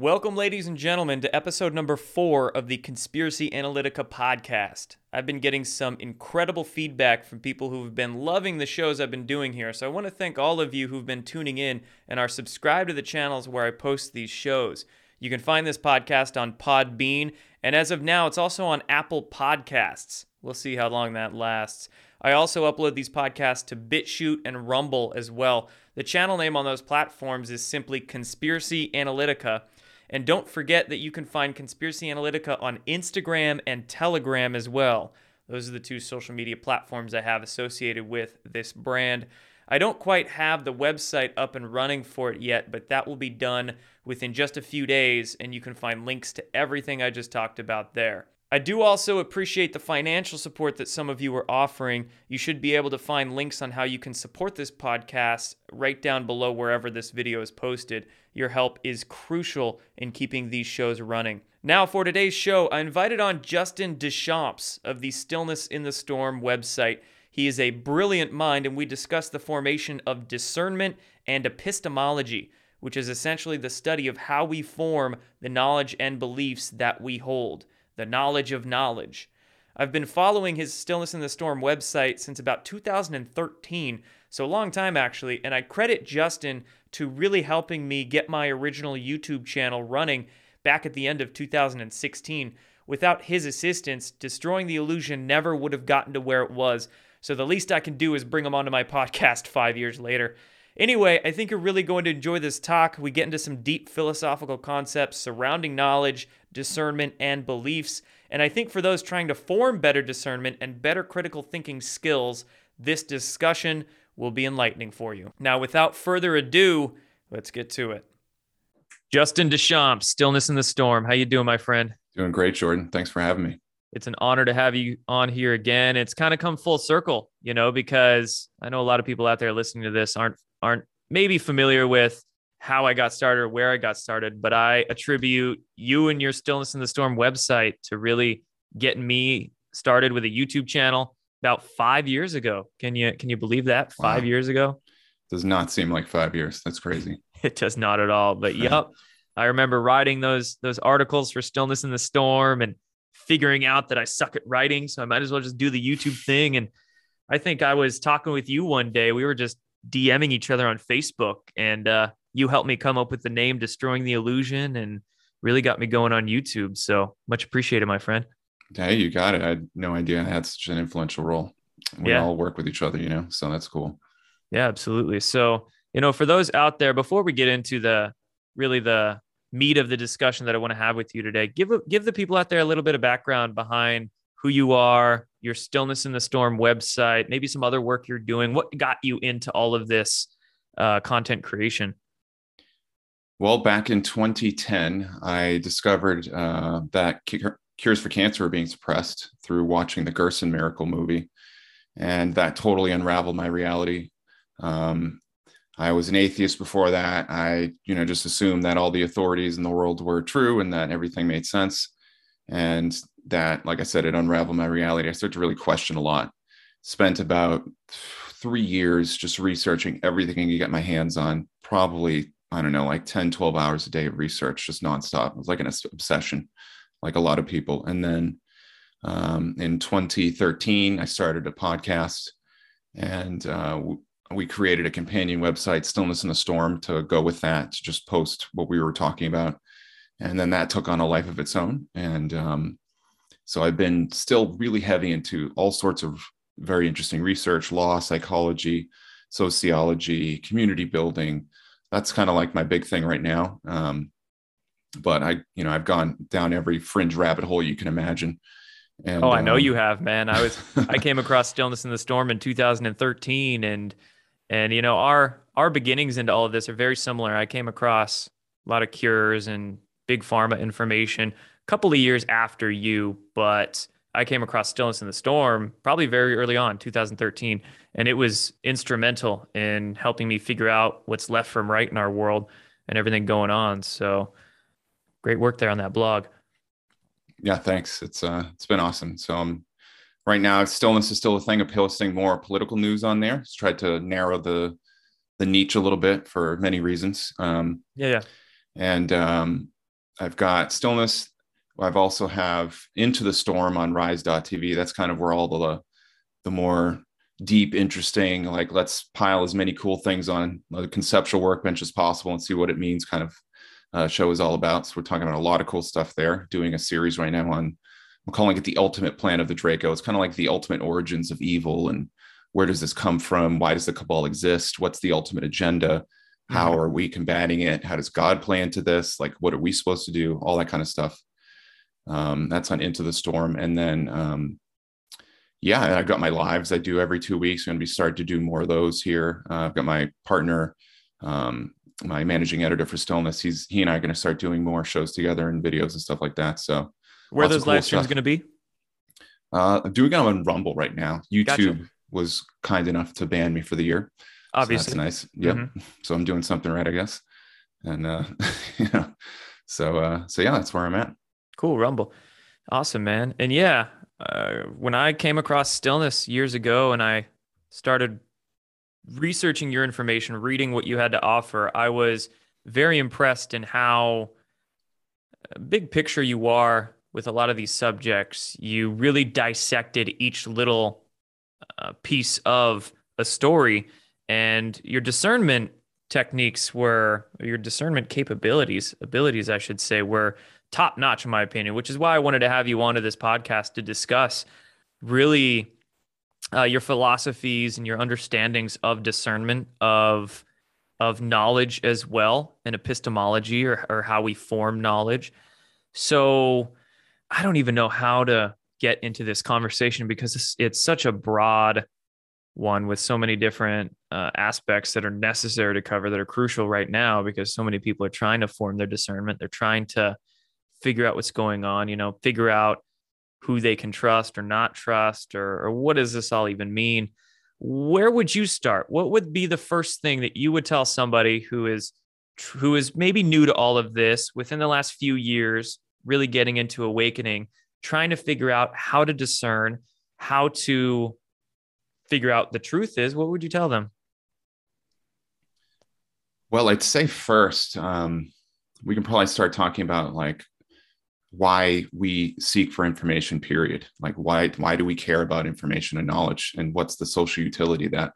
Welcome, ladies and gentlemen, to episode number four of the Conspiracy Analytica podcast. I've been getting some incredible feedback from people who've been loving the shows I've been doing here, so I want to thank all of you who've been tuning in and are subscribed to the channels where I post these shows. You can find this podcast on Podbean, and as of now, it's also on Apple Podcasts. We'll see how long that lasts. I also upload these podcasts to BitChute and Rumble as well. The channel name on those platforms is simply Conspiracy Analytica. And don't forget that you can find Conspiracy Analytica on Instagram and Telegram as well. Those are the two social media platforms I have associated with this brand. I don't quite have the website up and running for it yet, but that will be done within just a few days, and you can find links to everything I just talked about there. I do also appreciate the financial support that some of you are offering. You should be able to find links on how you can support this podcast right down below wherever this video is posted. Your help is crucial in keeping these shows running. Now, for today's show, I invited on Justin Deschamps of the Stillness in the Storm website. He is a brilliant mind, and we discuss the formation of discernment and epistemology, which is essentially the study of how we form the knowledge and beliefs that we hold the knowledge of knowledge. I've been following his Stillness in the Storm website since about 2013, so a long time actually, and I credit Justin to really helping me get my original YouTube channel running back at the end of 2016. Without his assistance, Destroying the Illusion never would have gotten to where it was, so the least I can do is bring him onto my podcast five years later. Anyway, I think you're really going to enjoy this talk. We get into some deep philosophical concepts surrounding knowledge, discernment, and beliefs. And I think for those trying to form better discernment and better critical thinking skills, this discussion will be enlightening for you. Now, without further ado, let's get to it. Justin Deschamps, Stillness in the Storm. How you doing, my friend? Doing great, Jordan. Thanks for having me. It's an honor to have you on here again. It's kind of come full circle, you know, because I know a lot of people out there listening to this aren't aren't maybe familiar with how I got started or where I got started, but I attribute you and your Stillness in the Storm website to really getting me started with a YouTube channel about five years ago. Can you can you believe that? Five wow. years ago? Does not seem like five years. That's crazy. It does not at all. But yep. I remember writing those those articles for Stillness in the Storm and figuring out that I suck at writing. So I might as well just do the YouTube thing. And I think I was talking with you one day. We were just DMing each other on Facebook, and uh, you helped me come up with the name "Destroying the Illusion" and really got me going on YouTube. So much appreciated, my friend. Hey, you got it. I had no idea I had such an influential role. We yeah. all work with each other, you know, so that's cool. Yeah, absolutely. So, you know, for those out there, before we get into the really the meat of the discussion that I want to have with you today, give give the people out there a little bit of background behind who you are, your Stillness in the Storm website, maybe some other work you're doing. What got you into all of this uh, content creation? Well, back in 2010, I discovered uh, that cures for cancer were being suppressed through watching the Gerson Miracle movie. And that totally unraveled my reality. Um, I was an atheist before that. I, you know, just assumed that all the authorities in the world were true and that everything made sense. And that, like I said, it unraveled my reality. I started to really question a lot. Spent about three years just researching everything I could get my hands on, probably, I don't know, like 10, 12 hours a day of research, just nonstop. It was like an obsession, like a lot of people. And then um, in 2013, I started a podcast and uh, we created a companion website, Stillness in the Storm, to go with that, to just post what we were talking about. And then that took on a life of its own. And um, so I've been still really heavy into all sorts of very interesting research, law, psychology, sociology, community building. That's kind of like my big thing right now. Um, but I, you know, I've gone down every fringe rabbit hole you can imagine. And, oh, I know um, you have, man. I was I came across Stillness in the Storm in 2013, and and you know our our beginnings into all of this are very similar. I came across a lot of cures and big pharma information a couple of years after you, but I came across Stillness in the Storm probably very early on, 2013, and it was instrumental in helping me figure out what's left from right in our world and everything going on. So great work there on that blog. Yeah, thanks. It's uh it's been awesome. So um right now stillness is still a thing of posting more political news on there. It's tried to narrow the the niche a little bit for many reasons. Um yeah, yeah. And um I've got stillness. I've also have into the storm on rise.tv. That's kind of where all the the more deep, interesting, like let's pile as many cool things on the conceptual workbench as possible and see what it means kind of uh, show is all about. So we're talking about a lot of cool stuff there. Doing a series right now on, I'm calling it the ultimate plan of the Draco. It's kind of like the ultimate origins of evil and where does this come from? Why does the cabal exist? What's the ultimate agenda? How mm-hmm. are we combating it? How does God play into this? Like, what are we supposed to do? All that kind of stuff. Um, that's on Into the Storm. And then, um, yeah, I've got my lives I do every two weeks. I'm going to be starting to do more of those here. Uh, I've got my partner, um, my managing editor for Stillness. He's he and I are going to start doing more shows together and videos and stuff like that. So, where those cool live streams going to be? Uh, I'm doing it on Rumble right now. YouTube gotcha. was kind enough to ban me for the year. Obviously, so that's nice. Yep. Mm-hmm. So I'm doing something right, I guess. And uh, you know, so uh, so yeah, that's where I'm at. Cool, Rumble, awesome, man. And yeah, uh, when I came across Stillness years ago, and I started researching your information, reading what you had to offer, I was very impressed in how uh, big picture you are with a lot of these subjects. You really dissected each little uh, piece of a story, and your discernment techniques were your discernment capabilities, abilities, I should say, were top notch in my opinion. Which is why I wanted to have you onto this podcast to discuss really uh, your philosophies and your understandings of discernment of of knowledge as well and epistemology or, or how we form knowledge so i don't even know how to get into this conversation because it's, it's such a broad one with so many different uh, aspects that are necessary to cover that are crucial right now because so many people are trying to form their discernment they're trying to figure out what's going on you know figure out who they can trust or not trust or, or what does this all even mean? Where would you start? What would be the first thing that you would tell somebody who is who is maybe new to all of this within the last few years really getting into awakening trying to figure out how to discern how to figure out the truth is what would you tell them? Well i'd say first um, we can probably start talking about like why we seek for information period. Like why why do we care about information and knowledge? And what's the social utility that?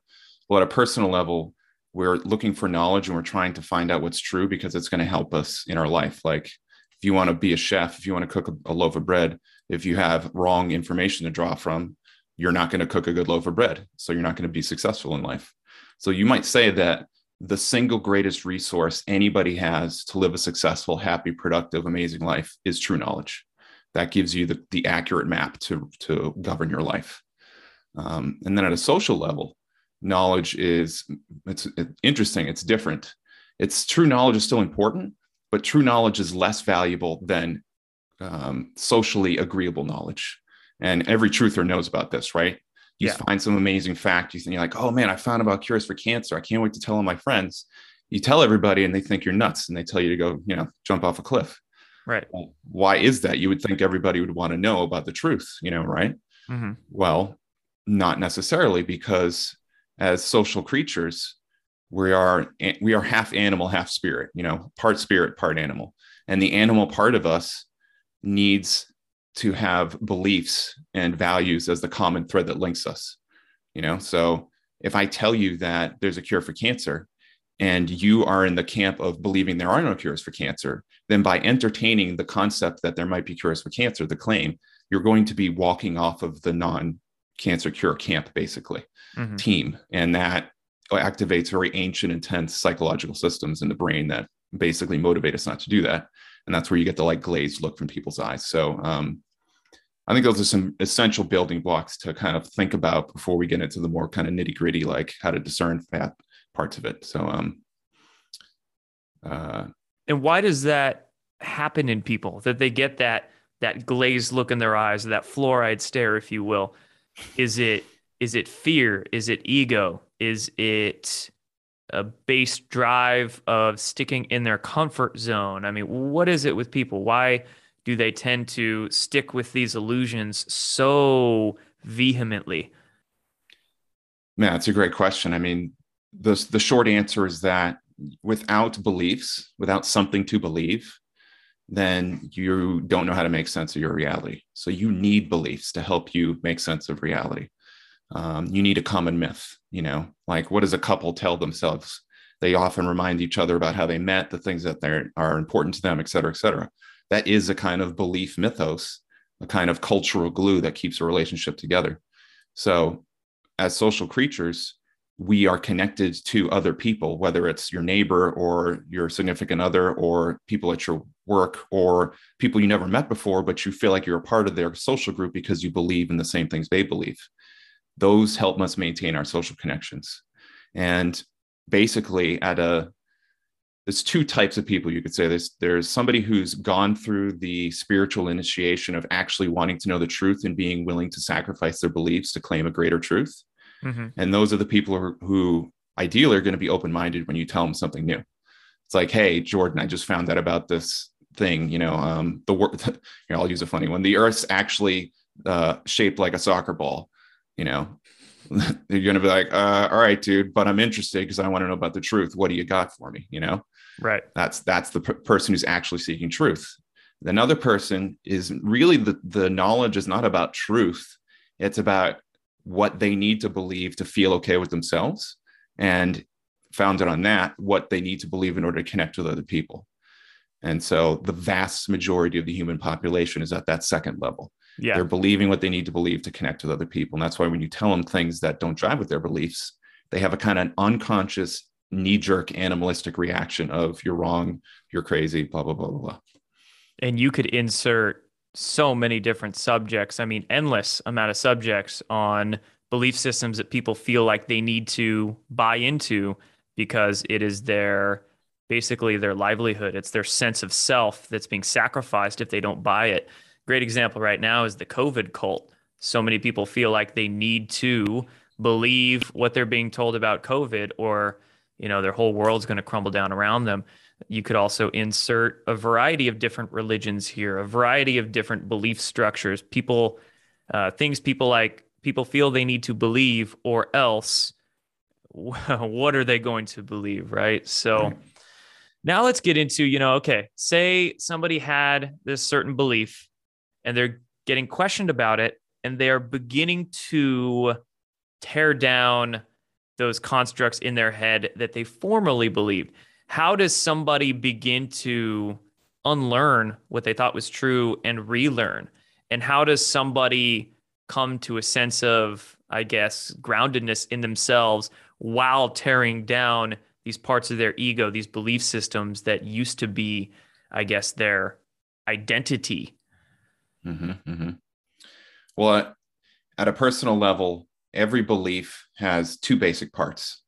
Well at a personal level we're looking for knowledge and we're trying to find out what's true because it's going to help us in our life. Like if you want to be a chef if you want to cook a, a loaf of bread if you have wrong information to draw from you're not going to cook a good loaf of bread. So you're not going to be successful in life. So you might say that the single greatest resource anybody has to live a successful, happy, productive, amazing life is true knowledge. That gives you the, the accurate map to, to govern your life. Um, and then at a social level, knowledge is it's, interesting, it's different. It's true knowledge is still important, but true knowledge is less valuable than um, socially agreeable knowledge. And every truther knows about this, right? You yeah. find some amazing fact. You think you're like, oh man, I found about cures for cancer. I can't wait to tell all my friends. You tell everybody, and they think you're nuts, and they tell you to go, you know, jump off a cliff. Right. Well, why is that? You would think everybody would want to know about the truth, you know, right? Mm-hmm. Well, not necessarily, because as social creatures, we are we are half animal, half spirit. You know, part spirit, part animal, and the animal part of us needs to have beliefs and values as the common thread that links us you know? So if i tell you that there's a cure for cancer and you are in the camp of believing there are no cures for cancer then by entertaining the concept that there might be cures for cancer the claim you're going to be walking off of the non cancer cure camp basically mm-hmm. team. And that activates very ancient intense psychological systems in the brain that basically motivate us not to do that and that's where you get the like glazed look from people's eyes. So um, I think those are some essential building blocks to kind of think about before we get into the more kind of nitty gritty, like how to discern fat parts of it. So, um, uh, and why does that happen in people that they get that that glazed look in their eyes, that fluoride stare, if you will? Is it is it fear? Is it ego? Is it a base drive of sticking in their comfort zone? I mean, what is it with people? Why do they tend to stick with these illusions so vehemently? Man, that's a great question. I mean, the, the short answer is that without beliefs, without something to believe, then you don't know how to make sense of your reality. So you need beliefs to help you make sense of reality. Um, you need a common myth, you know, like what does a couple tell themselves? They often remind each other about how they met, the things that are important to them, et cetera, et cetera. That is a kind of belief mythos, a kind of cultural glue that keeps a relationship together. So, as social creatures, we are connected to other people, whether it's your neighbor or your significant other, or people at your work, or people you never met before, but you feel like you're a part of their social group because you believe in the same things they believe. Those help us maintain our social connections. And basically at a there's two types of people you could say. There's there's somebody who's gone through the spiritual initiation of actually wanting to know the truth and being willing to sacrifice their beliefs to claim a greater truth. Mm-hmm. and those are the people who, who ideally are going to be open-minded when you tell them something new. It's like hey jordan i just found out about this thing you know um the word i'll use a funny one. The earth's actually uh shaped like a soccer ball you know you're going to be like, uh, all right, dude, but I'm interested because I want to know about the truth. What do you got for me? You know, right. That's, that's the person who's actually seeking truth. Another person is really the, the knowledge is not about truth. It's about what they need to believe to feel okay with themselves and founded on that, what they need to believe in order to connect with other people. And so the vast majority of the human population is at that second level. Yeah. They're believing what they need to believe to connect with other people. And that's why when you tell them things that don't jive with their beliefs, they have a kind of unconscious knee jerk animalistic reaction of you're wrong, you're crazy, blah, blah, blah, blah, blah. And you could insert so many different subjects. I mean, endless amount of subjects on belief systems that people feel like they need to buy into because it is their basically their livelihood. It's their sense of self that's being sacrificed if they don't buy it. Great example right now is the COVID cult. So many people feel like they need to believe what they're being told about COVID or you know their whole world's going to crumble down around them. You could also insert a variety of different religions here, a variety of different belief structures. People, uh, things people like people feel they need to believe, or else, what are they going to believe, right? So, now let's get into you know, okay, say somebody had this certain belief and they're getting questioned about it and they're beginning to tear down those constructs in their head that they formerly believed. How does somebody begin to unlearn what they thought was true and relearn? And how does somebody come to a sense of, I guess, groundedness in themselves while tearing down these parts of their ego, these belief systems that used to be, I guess, their identity Mm-hmm, mm-hmm. Well, at a personal level, every belief has two basic parts.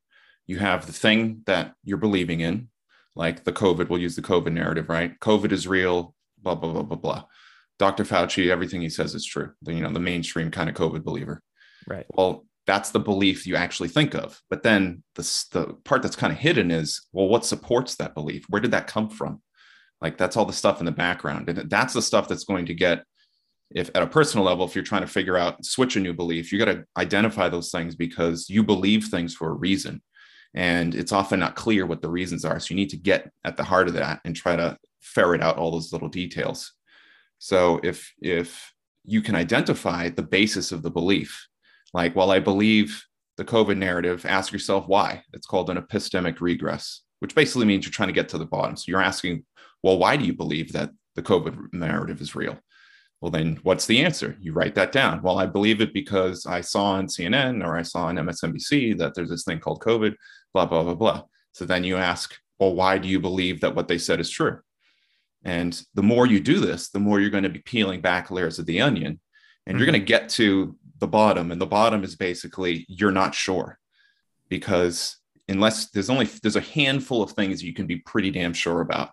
You have the thing that you're believing in, like the COVID, we'll use the COVID narrative, right? COVID is real, blah, blah, blah, blah, blah. Dr. Fauci, everything he says is true. The, you know, the mainstream kind of COVID believer. Right. Well, that's the belief you actually think of. But then the, the part that's kind of hidden is, well, what supports that belief? Where did that come from? Like that's all the stuff in the background. And that's the stuff that's going to get if at a personal level, if you're trying to figure out switch a new belief, you got to identify those things because you believe things for a reason. And it's often not clear what the reasons are. So you need to get at the heart of that and try to ferret out all those little details. So if if you can identify the basis of the belief, like, well, I believe the COVID narrative, ask yourself why. It's called an epistemic regress, which basically means you're trying to get to the bottom. So you're asking, well, why do you believe that the COVID narrative is real? Well, then what's the answer? You write that down. Well, I believe it because I saw on CNN or I saw on MSNBC that there's this thing called COVID, blah, blah, blah, blah. So then you ask, well, why do you believe that what they said is true? And the more you do this, the more you're going to be peeling back layers of the onion and mm-hmm. you're going to get to the bottom. And the bottom is basically you're not sure because unless there's only there's a handful of things you can be pretty damn sure about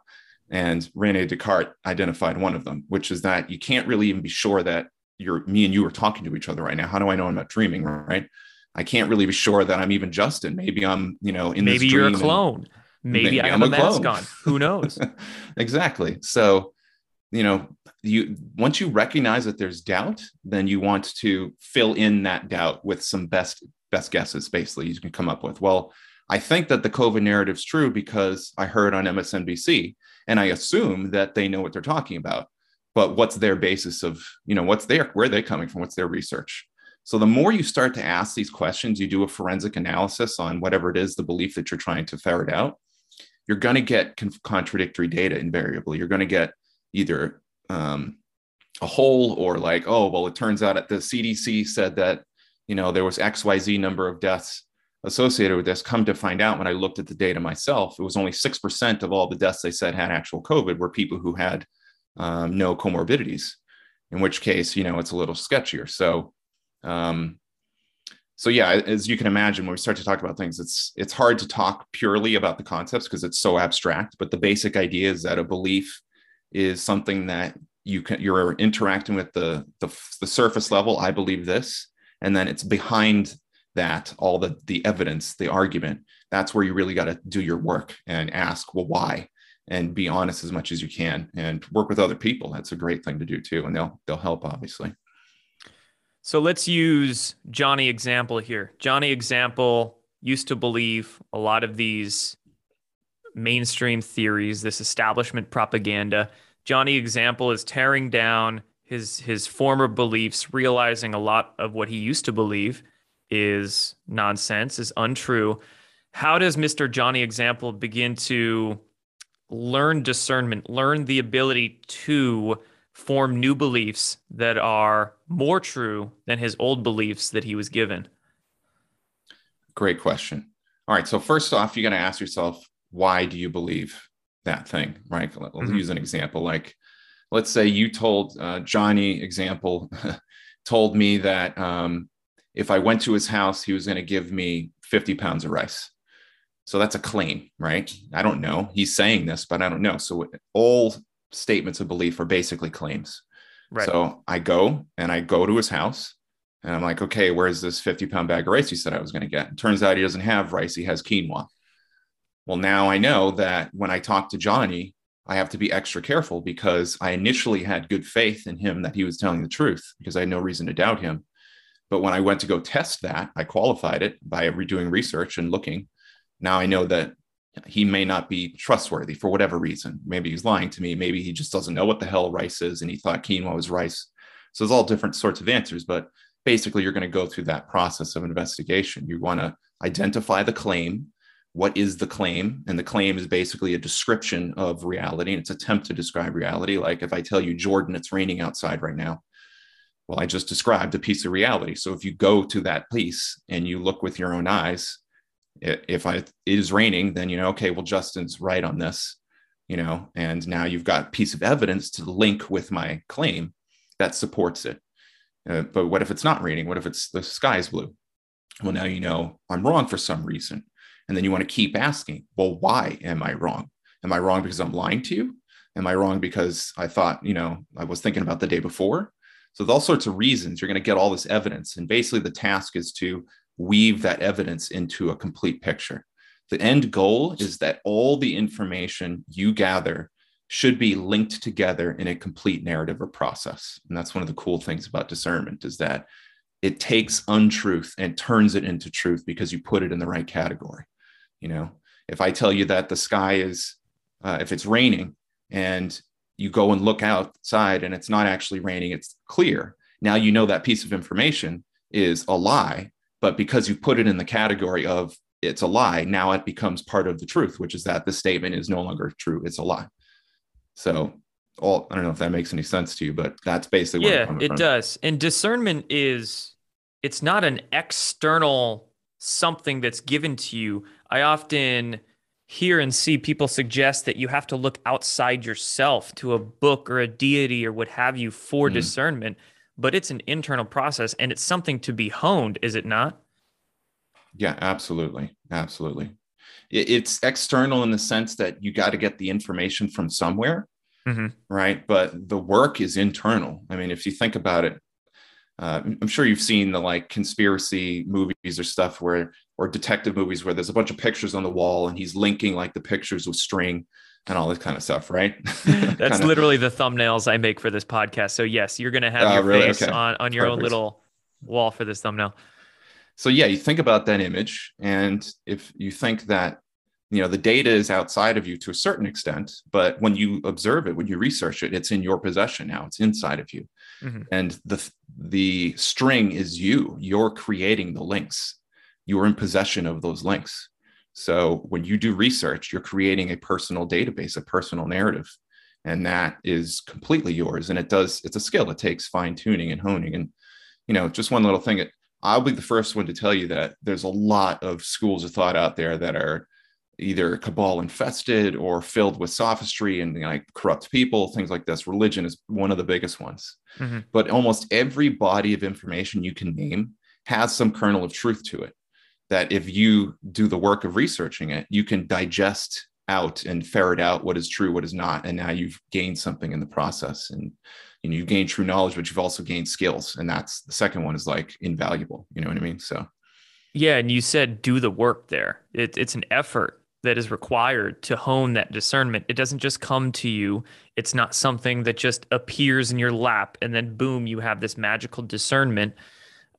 and Rene Descartes identified one of them, which is that you can't really even be sure that you're me and you are talking to each other right now. How do I know I'm not dreaming? Right. I can't really be sure that I'm even Justin. Maybe I'm, you know, in maybe you're a clone. Maybe, maybe, I I'm a, a mask on. Who knows? exactly. So, you know, you once you recognize that there's doubt, then you want to fill in that doubt with some best best guesses. Basically, you can come up with. Well, I think that the COVID narrative is true because I heard on MSNBC and I assume that they know what they're talking about. But what's their basis of, you know, what's their, where are they coming from? What's their research? So the more you start to ask these questions, you do a forensic analysis on whatever it is, the belief that you're trying to ferret out, you're going to get con- contradictory data invariably. You're going to get either um, a whole or like, oh, well, it turns out that the CDC said that, you know, there was XYZ number of deaths associated with this. Come to find out, when I looked at the data myself, it was only 6% of all the deaths they said had actual COVID were people who had um, no comorbidities, in which case, you know, it's a little sketchier. So, um, so yeah, as you can imagine, when we start to talk about things, it's it's hard to talk purely about the concepts because it's so abstract. But the basic idea is that a belief is something that you can you're interacting with the the, the surface level. I believe this, and then it's behind that all the the evidence, the argument. That's where you really got to do your work and ask, well, why? and be honest as much as you can and work with other people that's a great thing to do too and they'll they'll help obviously so let's use Johnny example here. Johnny example used to believe a lot of these mainstream theories, this establishment propaganda. Johnny example is tearing down his his former beliefs, realizing a lot of what he used to believe is nonsense, is untrue. How does Mr. Johnny example begin to learn discernment, learn the ability to form new beliefs that are more true than his old beliefs that he was given? Great question. All right. So, first off, you got to ask yourself, why do you believe that thing? Right. Let's mm-hmm. use an example. Like, let's say you told uh, Johnny, example, told me that um, if I went to his house, he was going to give me 50 pounds of rice. So that's a claim, right? I don't know. He's saying this, but I don't know. So all statements of belief are basically claims. Right. So I go and I go to his house and I'm like, okay, where's this 50 pound bag of rice he said I was going to get? It turns out he doesn't have rice, he has quinoa. Well, now I know that when I talk to Johnny, I have to be extra careful because I initially had good faith in him that he was telling the truth because I had no reason to doubt him. But when I went to go test that, I qualified it by redoing research and looking. Now I know that he may not be trustworthy for whatever reason. Maybe he's lying to me. Maybe he just doesn't know what the hell rice is and he thought quinoa was rice. So there's all different sorts of answers, but basically you're going to go through that process of investigation. You want to identify the claim. What is the claim? And the claim is basically a description of reality and it's attempt to describe reality. Like if I tell you, Jordan, it's raining outside right now. Well, I just described a piece of reality. So if you go to that piece and you look with your own eyes, if I, it is raining, then you know, okay, well, Justin's right on this, you know, and now you've got a piece of evidence to link with my claim that supports it. Uh, but what if it's not raining? What if it's the sky's blue? Well, now you know I'm wrong for some reason. And then you want to keep asking, well, why am I wrong? Am I wrong because I'm lying to you? Am I wrong because I thought, you know, I was thinking about the day before? So, with all sorts of reasons, you're going to get all this evidence. And basically, the task is to weave that evidence into a complete picture. The end goal is that all the information you gather should be linked together in a complete narrative or process. And that's one of the cool things about discernment is that it takes untruth and turns it into truth because you put it in the right category. You know, if I tell you that the sky is, uh, if it's raining and you go and look outside and it's not actually raining, it's clear. Now you know that piece of information is a lie but because you put it in the category of it's a lie, now it becomes part of the truth, which is that the statement is no longer true. It's a lie. So all I don't know if that makes any sense to you, but that's basically yeah, it does. And discernment is it's not an external something that's given to you. I often hear and see people suggest that you have to look outside yourself to a book or a deity or what have you for mm. discernment but it's an internal process and it's something to be honed, is it not? Yeah, absolutely. Absolutely. It's external in the sense that you got to get the information from somewhere, mm-hmm. right? But the work is internal. I mean, if you think about it, uh, I'm sure you've seen the like conspiracy movies or stuff where, or detective movies where there's a bunch of pictures on the wall and he's linking like the pictures with string and all this kind of stuff, right? That's kinda... literally the thumbnails I make for this podcast. So yes, you're going to have uh, your really? face okay. on, on your Perfect. own little wall for this thumbnail. So yeah, you think about that image, and if you think that you know the data is outside of you to a certain extent but when you observe it when you research it it's in your possession now it's inside of you mm-hmm. and the the string is you you're creating the links you're in possession of those links so when you do research you're creating a personal database a personal narrative and that is completely yours and it does it's a skill it takes fine tuning and honing and you know just one little thing i'll be the first one to tell you that there's a lot of schools of thought out there that are either cabal infested or filled with sophistry and like corrupt people, things like this. Religion is one of the biggest ones. Mm-hmm. But almost every body of information you can name has some kernel of truth to it. That if you do the work of researching it, you can digest out and ferret out what is true, what is not. And now you've gained something in the process. And you know, you've gained true knowledge, but you've also gained skills. And that's the second one is like invaluable. You know what I mean? So yeah, and you said do the work there. It, it's an effort that is required to hone that discernment. It doesn't just come to you. It's not something that just appears in your lap and then boom, you have this magical discernment.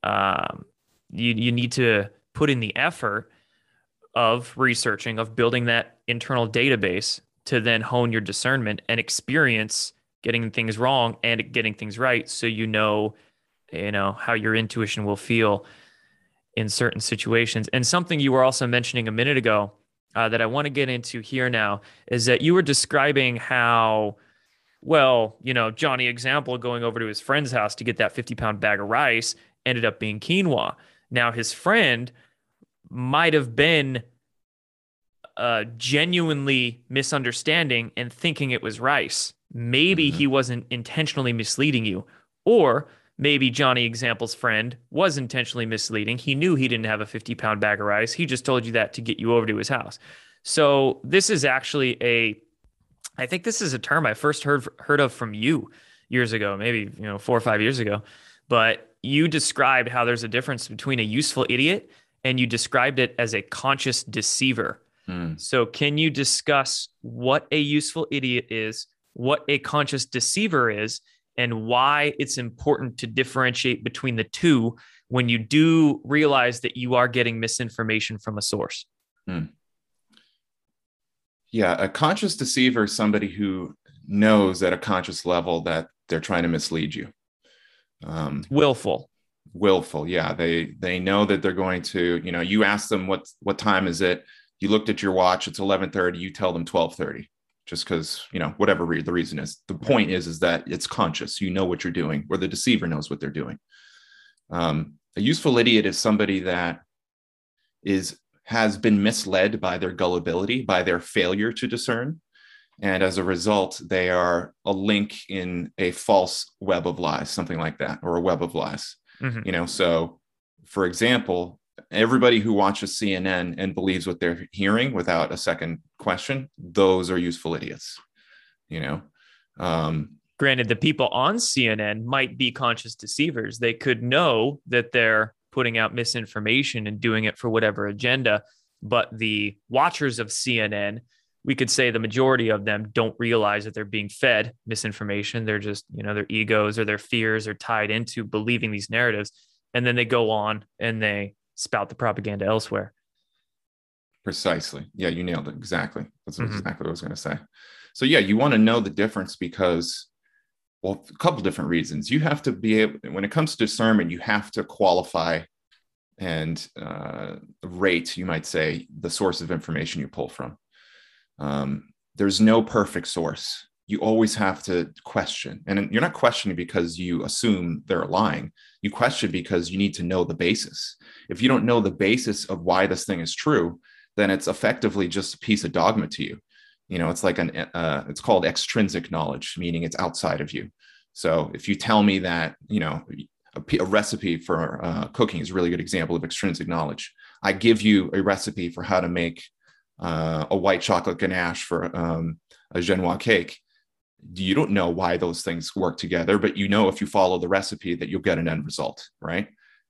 Um, you you need to put in the effort of researching, of building that internal database to then hone your discernment and experience getting things wrong and getting things right, so you know, you know how your intuition will feel in certain situations. And something you were also mentioning a minute ago uh, that I want to get into here now is that you were describing how, well, you know, Johnny example going over to his friend's house to get that 50 pound bag of rice ended up being quinoa. Now, his friend might have been uh, genuinely misunderstanding and thinking it was rice. Maybe mm-hmm. he wasn't intentionally misleading you, or maybe Johnny Example's friend was intentionally misleading. He knew he didn't have a 50 pound bag of rice. He just told you that to get you over to his house. So this is actually a, I think this is a term I first heard heard of from you years ago, maybe you know four or five years ago. But you described how there's a difference between a useful idiot and you described it as a conscious deceiver. Hmm. So can you discuss what a useful idiot is, what a conscious deceiver is, and why it's important to differentiate between the two when you do realize that you are getting misinformation from a source. Hmm. Yeah, a conscious deceiver is somebody who knows at a conscious level that they're trying to mislead you. Um, willful. Willful, yeah. They they know that they're going to. You know, you ask them what what time is it. You looked at your watch. It's eleven thirty. You tell them twelve thirty just because you know whatever re- the reason is the point is is that it's conscious you know what you're doing or the deceiver knows what they're doing um, a useful idiot is somebody that is has been misled by their gullibility by their failure to discern and as a result they are a link in a false web of lies something like that or a web of lies mm-hmm. you know so for example everybody who watches CNN and believes what they're hearing without a second question, those are useful idiots. You know, um, granted, the people on CNN might be conscious deceivers. They could know that they're putting out misinformation and doing it for whatever agenda. But the watchers of CNN, we could say the majority of them don't realize that they're being fed misinformation. They're just, you know, their egos or their fears are tied into believing these narratives. And then they go on and they spout the propaganda elsewhere. Precisely. Yeah, you nailed it. Exactly. That's mm-hmm. exactly what I was going to say. So, yeah, you want to know the difference because, well, a couple different reasons. You have to be able, when it comes to discernment, you have to qualify and uh, rate, you might say, the source of information you pull from. Um, there's no perfect source you always have to question. And you're not questioning because you assume they're lying. You question because you need to know the basis. If you don't know the basis of why this thing is true, then it's effectively just a piece of dogma to you. You know, it's like an, uh, it's called extrinsic knowledge, meaning it's outside of you. So if you tell me that, you know, a, a recipe for uh, cooking is a really good example of extrinsic knowledge. I give you a recipe for how to make uh, a white chocolate ganache for um, a Genoa cake you don't know why those things work together, but you know if you follow the recipe that you'll get an end result, right?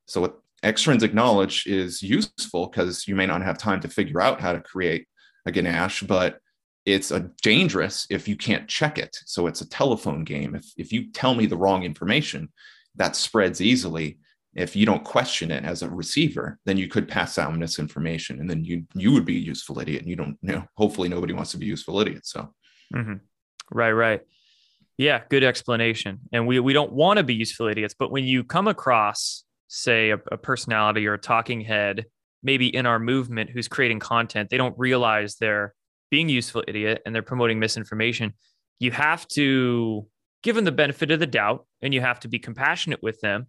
So what extrinsic knowledge is useful because you may not have time to figure out how to create a ganache, but it's a dangerous if you can't check it. So it's a telephone game. If if you tell me the wrong information, that spreads easily. If you don't question it as a receiver, then you could pass out misinformation, and then you you would be a useful idiot. And you don't you know. Hopefully, nobody wants to be useful idiot. So, mm-hmm. right, right, yeah, good explanation. And we we don't want to be useful idiots, but when you come across, say, a, a personality or a talking head, maybe in our movement, who's creating content, they don't realize they're being useful idiot and they're promoting misinformation. You have to give them the benefit of the doubt, and you have to be compassionate with them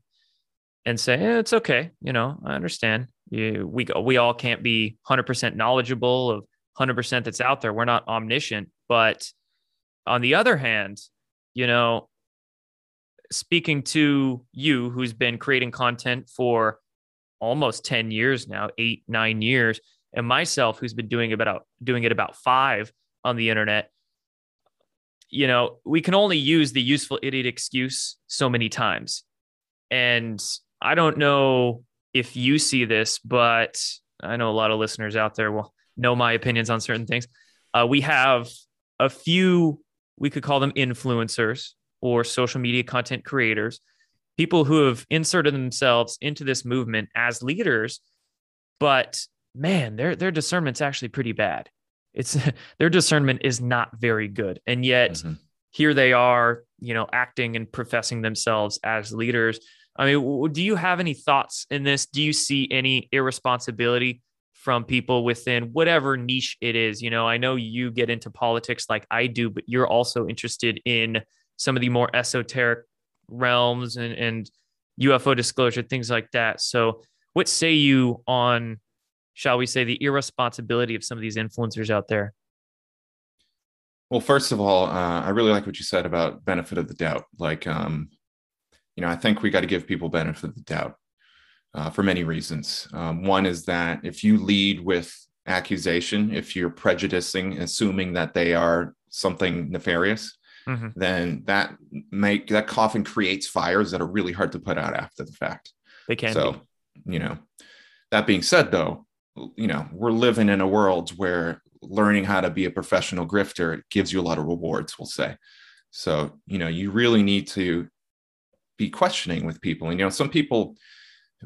and say, eh, it's okay. You know, I understand. You, we, we all can't be 100% knowledgeable of 100% that's out there. We're not omniscient. But on the other hand, you know, speaking to you who's been creating content for almost 10 years now, eight, nine years, and myself who's been doing about doing it about five on the internet, you know, we can only use the useful idiot excuse so many times. And I don't know if you see this, but I know a lot of listeners out there will know my opinions on certain things. Uh, we have a few, we could call them influencers or social media content creators, people who have inserted themselves into this movement as leaders, but man, their their discernment's actually pretty bad. It's their discernment is not very good, and yet mm-hmm. here they are, you know, acting and professing themselves as leaders I mean, do you have any thoughts in this? Do you see any irresponsibility from people within whatever niche it is? You know, I know you get into politics like I do, but you're also interested in some of the more esoteric realms and, and UFO disclosure, things like that. So, what say you on, shall we say, the irresponsibility of some of these influencers out there? Well, first of all, uh, I really like what you said about benefit of the doubt. Like, um, you know, I think we got to give people benefit of the doubt uh, for many reasons. Um, one is that if you lead with accusation, if you're prejudicing, assuming that they are something nefarious, mm-hmm. then that make that coffin creates fires that are really hard to put out after the fact. They can. So, be. you know, that being said, though, you know, we're living in a world where learning how to be a professional grifter gives you a lot of rewards. We'll say. So, you know, you really need to be questioning with people. And you know, some people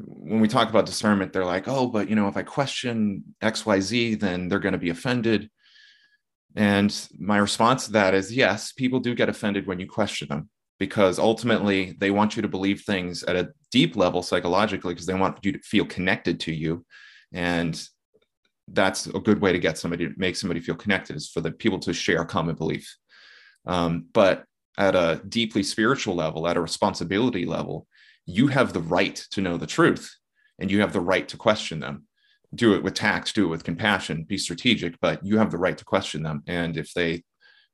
when we talk about discernment, they're like, oh, but you know, if I question XYZ, then they're going to be offended. And my response to that is yes, people do get offended when you question them because ultimately they want you to believe things at a deep level psychologically because they want you to feel connected to you. And that's a good way to get somebody to make somebody feel connected is for the people to share a common belief. Um, but at a deeply spiritual level, at a responsibility level, you have the right to know the truth and you have the right to question them. Do it with tact, do it with compassion, be strategic, but you have the right to question them. And if they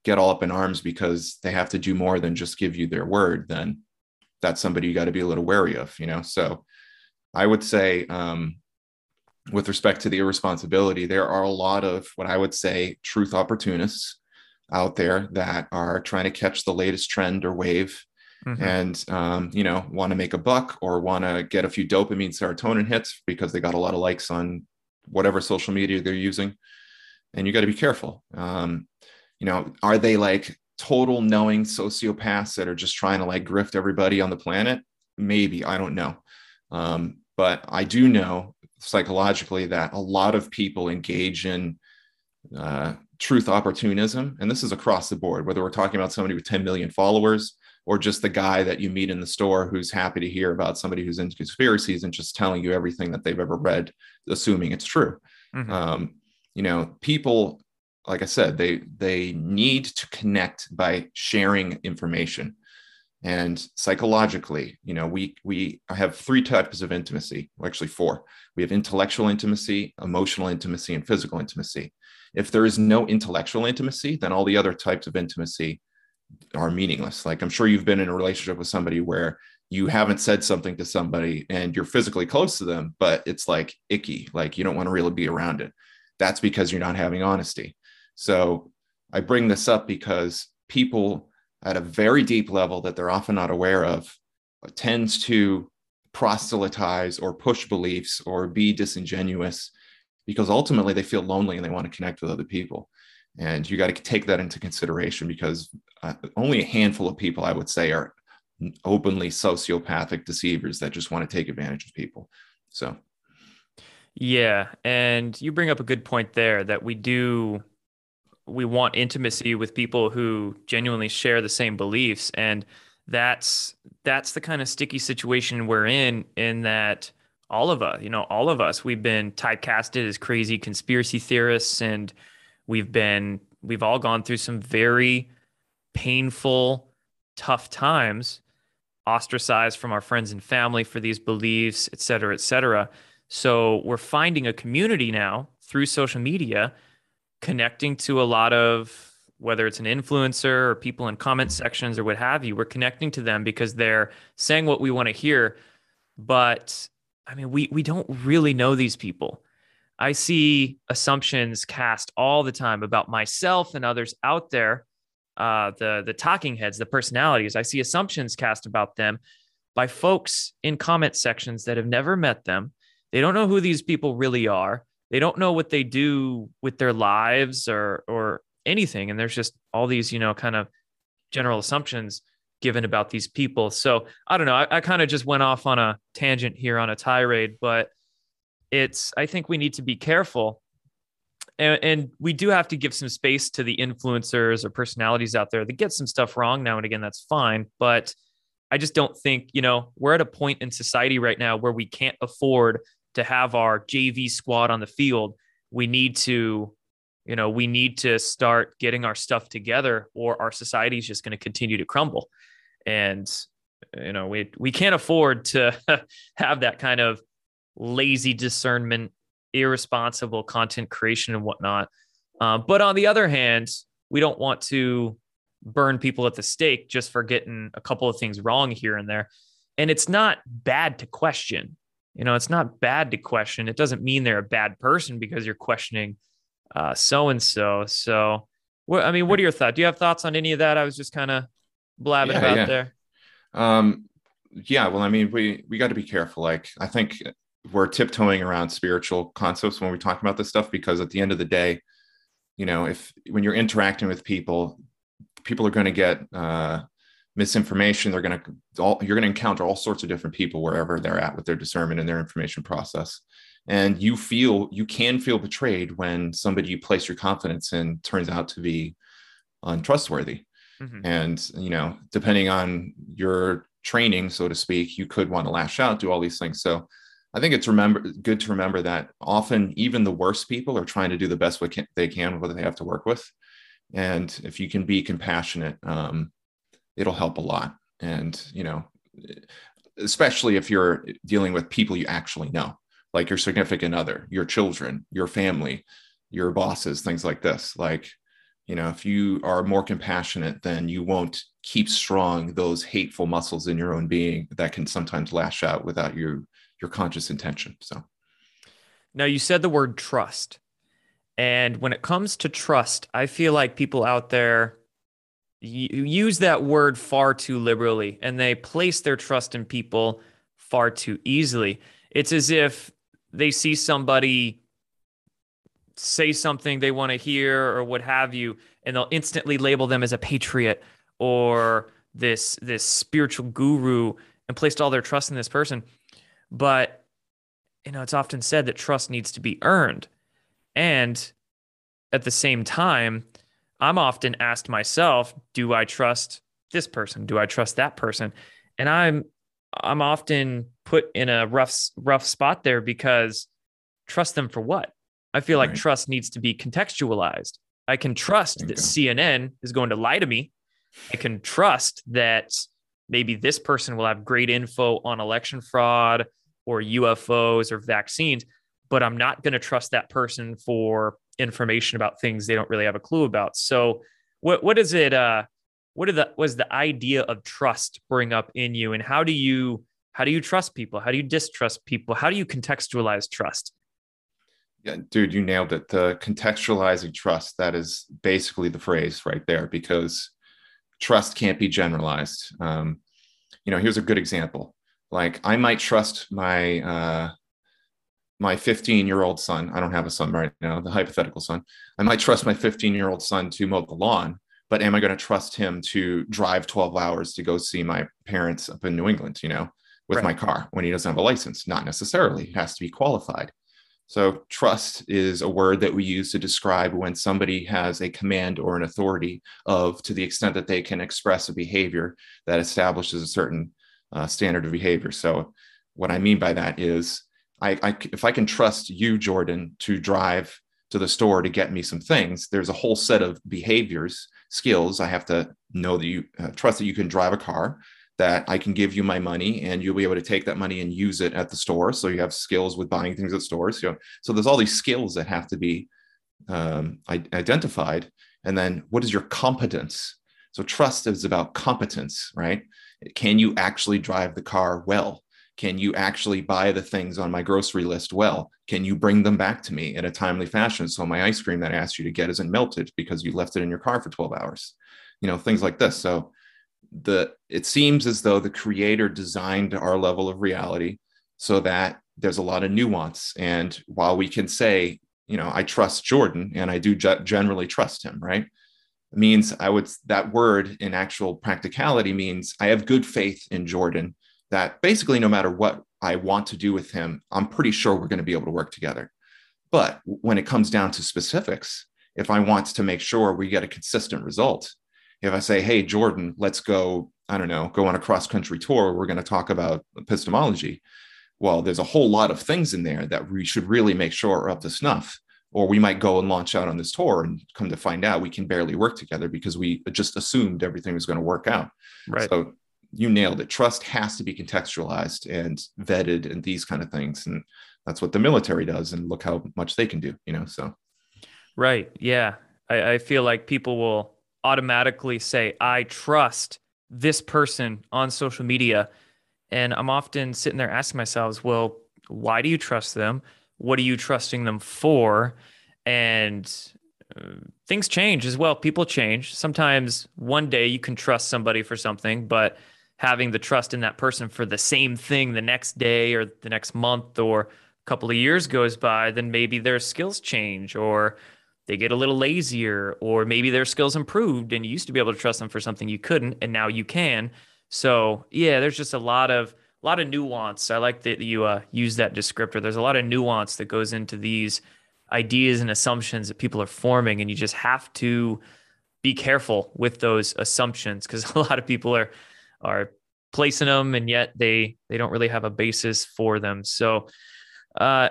get all up in arms because they have to do more than just give you their word, then that's somebody you got to be a little wary of, you know? So I would say, um, with respect to the irresponsibility, there are a lot of what I would say truth opportunists out there that are trying to catch the latest trend or wave mm-hmm. and um, you know want to make a buck or want to get a few dopamine serotonin hits because they got a lot of likes on whatever social media they're using. And you got to be careful. Um, you know are they like total knowing sociopaths that are just trying to like grift everybody on the planet? Maybe i don't know. Um, but i do know psychologically that a lot of people engage in uh, truth opportunism. And this is across the board, whether we're talking about somebody with 10 million followers or just the guy that you meet in the store who's happy to hear about somebody who's into conspiracies and just telling you everything that they've ever read, assuming it's true. Mm-hmm. Um, you know, people, like I said, they they need to connect by sharing information. And psychologically, you know, we we have three types of intimacy, actually four. We have intellectual intimacy, emotional intimacy, and physical intimacy. If there is no intellectual intimacy, then all the other types of intimacy are meaningless. Like I'm sure you've been in a relationship with somebody where you haven't said something to somebody and you're physically close to them, but it's like icky, like you don't want to really be around it. That's because you're not having honesty. So I bring this up because people at a very deep level that they're often not aware of tends to proselytize or push beliefs or be disingenuous because ultimately they feel lonely and they want to connect with other people. And you got to take that into consideration because uh, only a handful of people, I would say, are openly sociopathic deceivers that just want to take advantage of people. So, yeah, and you bring up a good point there that we do we want intimacy with people who genuinely share the same beliefs. And that's that's the kind of sticky situation we're in in that all of us you know all of us we've been typecasted as crazy conspiracy theorists and we've been we've all gone through some very painful tough times ostracized from our friends and family for these beliefs et cetera et cetera. So we're finding a community now through social media connecting to a lot of whether it's an influencer or people in comment sections or what have you, we're connecting to them because they're saying what we want to hear. But I mean, we we don't really know these people. I see assumptions cast all the time about myself and others out there, uh, the the talking heads, the personalities. I see assumptions cast about them by folks in comment sections that have never met them. They don't know who these people really are. They don't know what they do with their lives or or anything. And there's just all these, you know, kind of general assumptions given about these people. So I don't know. I, I kind of just went off on a tangent here on a tirade, but it's, I think we need to be careful. And, and we do have to give some space to the influencers or personalities out there that get some stuff wrong now and again. That's fine. But I just don't think, you know, we're at a point in society right now where we can't afford to have our JV squad on the field. We need to you know we need to start getting our stuff together or our society is just going to continue to crumble. And you know we we can't afford to have that kind of lazy discernment irresponsible content creation and whatnot. Uh, but on the other hand we don't want to burn people at the stake just for getting a couple of things wrong here and there. And it's not bad to question you know it's not bad to question it doesn't mean they're a bad person because you're questioning so and so. So, what I mean, what are your thoughts? Do you have thoughts on any of that? I was just kind of blabbing yeah, about yeah. there. Um, yeah. Well, I mean, we we got to be careful. Like, I think we're tiptoeing around spiritual concepts when we talk about this stuff because at the end of the day, you know, if when you're interacting with people, people are going to get uh, misinformation. They're going to all you're going to encounter all sorts of different people wherever they're at with their discernment and their information process and you feel you can feel betrayed when somebody you place your confidence in turns out to be untrustworthy mm-hmm. and you know depending on your training so to speak you could want to lash out do all these things so i think it's remember good to remember that often even the worst people are trying to do the best they can with what they have to work with and if you can be compassionate um, it'll help a lot and you know especially if you're dealing with people you actually know like your significant other, your children, your family, your bosses, things like this. Like, you know, if you are more compassionate, then you won't keep strong those hateful muscles in your own being that can sometimes lash out without your your conscious intention. So now you said the word trust. And when it comes to trust, I feel like people out there use that word far too liberally and they place their trust in people far too easily. It's as if they see somebody say something they want to hear or what have you and they'll instantly label them as a patriot or this this spiritual guru and placed all their trust in this person but you know it's often said that trust needs to be earned and at the same time i'm often asked myself do i trust this person do i trust that person and i'm i'm often put in a rough rough spot there because trust them for what? I feel like right. trust needs to be contextualized. I can trust that go. CNN is going to lie to me. I can trust that maybe this person will have great info on election fraud or UFOs or vaccines, but I'm not going to trust that person for information about things they don't really have a clue about. So, what what is it? Uh, what the, was the idea of trust bring up in you, and how do you how do you trust people? How do you distrust people? How do you contextualize trust? Yeah, dude, you nailed it. The contextualizing trust, that is basically the phrase right there because trust can't be generalized. Um, you know, here's a good example. Like I might trust my uh, my 15 year old son. I don't have a son right now, the hypothetical son. I might trust my 15 year old son to mow the lawn, but am I going to trust him to drive 12 hours to go see my parents up in New England, you know, with right. my car when he doesn't have a license? Not necessarily. he has to be qualified. So, trust is a word that we use to describe when somebody has a command or an authority of, to the extent that they can express a behavior that establishes a certain uh, standard of behavior. So, what I mean by that is, I, I, if I can trust you, Jordan, to drive to the store to get me some things, there's a whole set of behaviors, skills. I have to know that you uh, trust that you can drive a car that I can give you my money and you'll be able to take that money and use it at the store. So you have skills with buying things at stores. So, so there's all these skills that have to be um, identified. And then what is your competence? So trust is about competence, right? Can you actually drive the car well? Can you actually buy the things on my grocery list well? Can you bring them back to me in a timely fashion so my ice cream that I asked you to get isn't melted because you left it in your car for 12 hours? You know, things like this. So the it seems as though the creator designed our level of reality so that there's a lot of nuance and while we can say you know i trust jordan and i do generally trust him right means i would that word in actual practicality means i have good faith in jordan that basically no matter what i want to do with him i'm pretty sure we're going to be able to work together but when it comes down to specifics if i want to make sure we get a consistent result if I say, hey, Jordan, let's go, I don't know, go on a cross country tour, we're going to talk about epistemology. Well, there's a whole lot of things in there that we should really make sure are up to snuff. Or we might go and launch out on this tour and come to find out we can barely work together because we just assumed everything was going to work out. Right. So you nailed it. Trust has to be contextualized and vetted and these kind of things. And that's what the military does. And look how much they can do, you know? So. Right. Yeah. I, I feel like people will automatically say, I trust this person on social media. And I'm often sitting there asking myself, well, why do you trust them? What are you trusting them for? And uh, things change as well. People change. Sometimes one day you can trust somebody for something, but having the trust in that person for the same thing the next day or the next month or a couple of years goes by, then maybe their skills change or they get a little lazier or maybe their skills improved and you used to be able to trust them for something you couldn't and now you can. So yeah there's just a lot of a lot of nuance. I like that you uh, use that descriptor. There's a lot of nuance that goes into these ideas and assumptions that people are forming and you just have to be careful with those assumptions because a lot of people are are placing them and yet they they don't really have a basis for them so uh,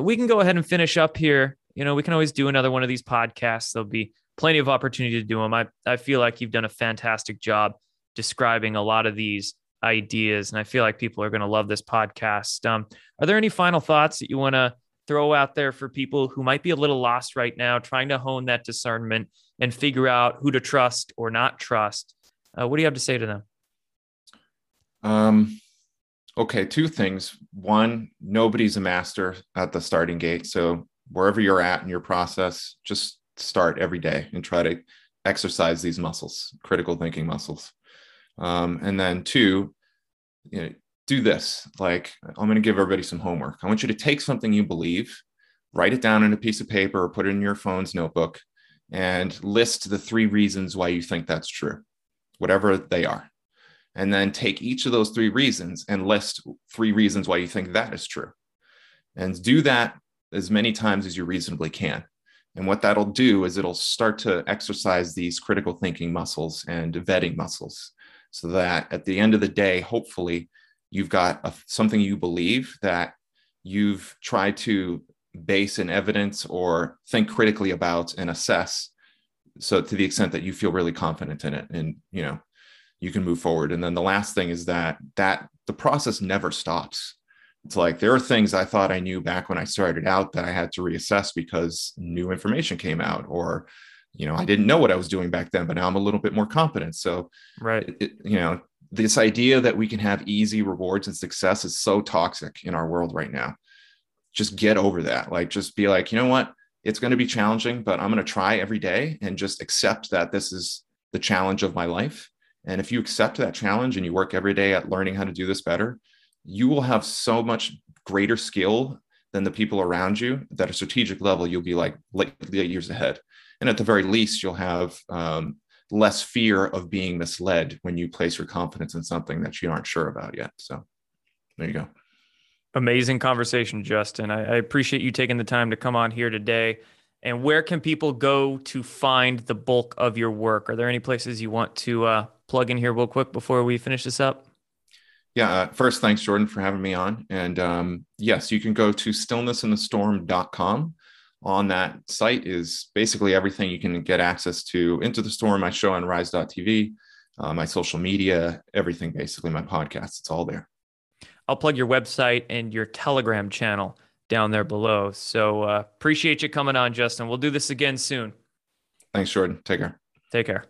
we can go ahead and finish up here you know, we can always do another one of these podcasts. There'll be plenty of opportunity to do them. I, I feel like you've done a fantastic job describing a lot of these ideas, and I feel like people are going to love this podcast. Um, are there any final thoughts that you want to throw out there for people who might be a little lost right now, trying to hone that discernment and figure out who to trust or not trust? Uh, what do you have to say to them? Um, okay, two things. One, nobody's a master at the starting gate. So wherever you're at in your process, just start every day and try to exercise these muscles, critical thinking muscles. Um, and then two, you know, do this. Like I'm going to give everybody some homework. I want you to take something you believe, write it down on a piece of paper or put it in your phone's notebook and list the three reasons why you think that's true, whatever they are. And then take each of those three reasons and list three reasons why you think that is true. And do that as many times as you reasonably can. And what that'll do is it'll start to exercise these critical thinking muscles and vetting muscles so that at the end of the day, hopefully, you've got a, something you believe that you've tried to base in evidence or think critically about and assess so to the extent that you feel really confident in it and you know you can move forward and then the last thing is that that the process never stops it's like there are things I thought I knew back when I started out that I had to reassess because new information came out, or you know, I didn't know what I was doing back then, but now I'm a little bit more competent. So, right, it, you know, this idea that we can have easy rewards and success is so toxic in our world right now. Just get over that. Like, just be like, you know what? It's going to be challenging, but I'm going to try every day and just accept that this is the challenge of my life. And if you accept that challenge and you work every day at learning how to do this better, you will have so much greater skill than the people around you that at a strategic level you'll be like, years ahead and at the very least you'll have um, less fear of being misled when you place your confidence in something that you aren't sure about yet. So there you go. Amazing conversation, Justin. I, I appreciate you taking the time to come on here today. And where can people go to find the bulk of your work? Are there any places you want to uh, plug in here real quick before we finish this up? Yeah, uh, first, thanks, Jordan, for having me on. And um, yes, you can go to stillnessinthestorm.com. On that site is basically everything you can get access to Into the Storm, my show on rise.tv, uh, my social media, everything basically, my podcast. It's all there. I'll plug your website and your Telegram channel down there below. So uh, appreciate you coming on, Justin. We'll do this again soon. Thanks, Jordan. Take care. Take care.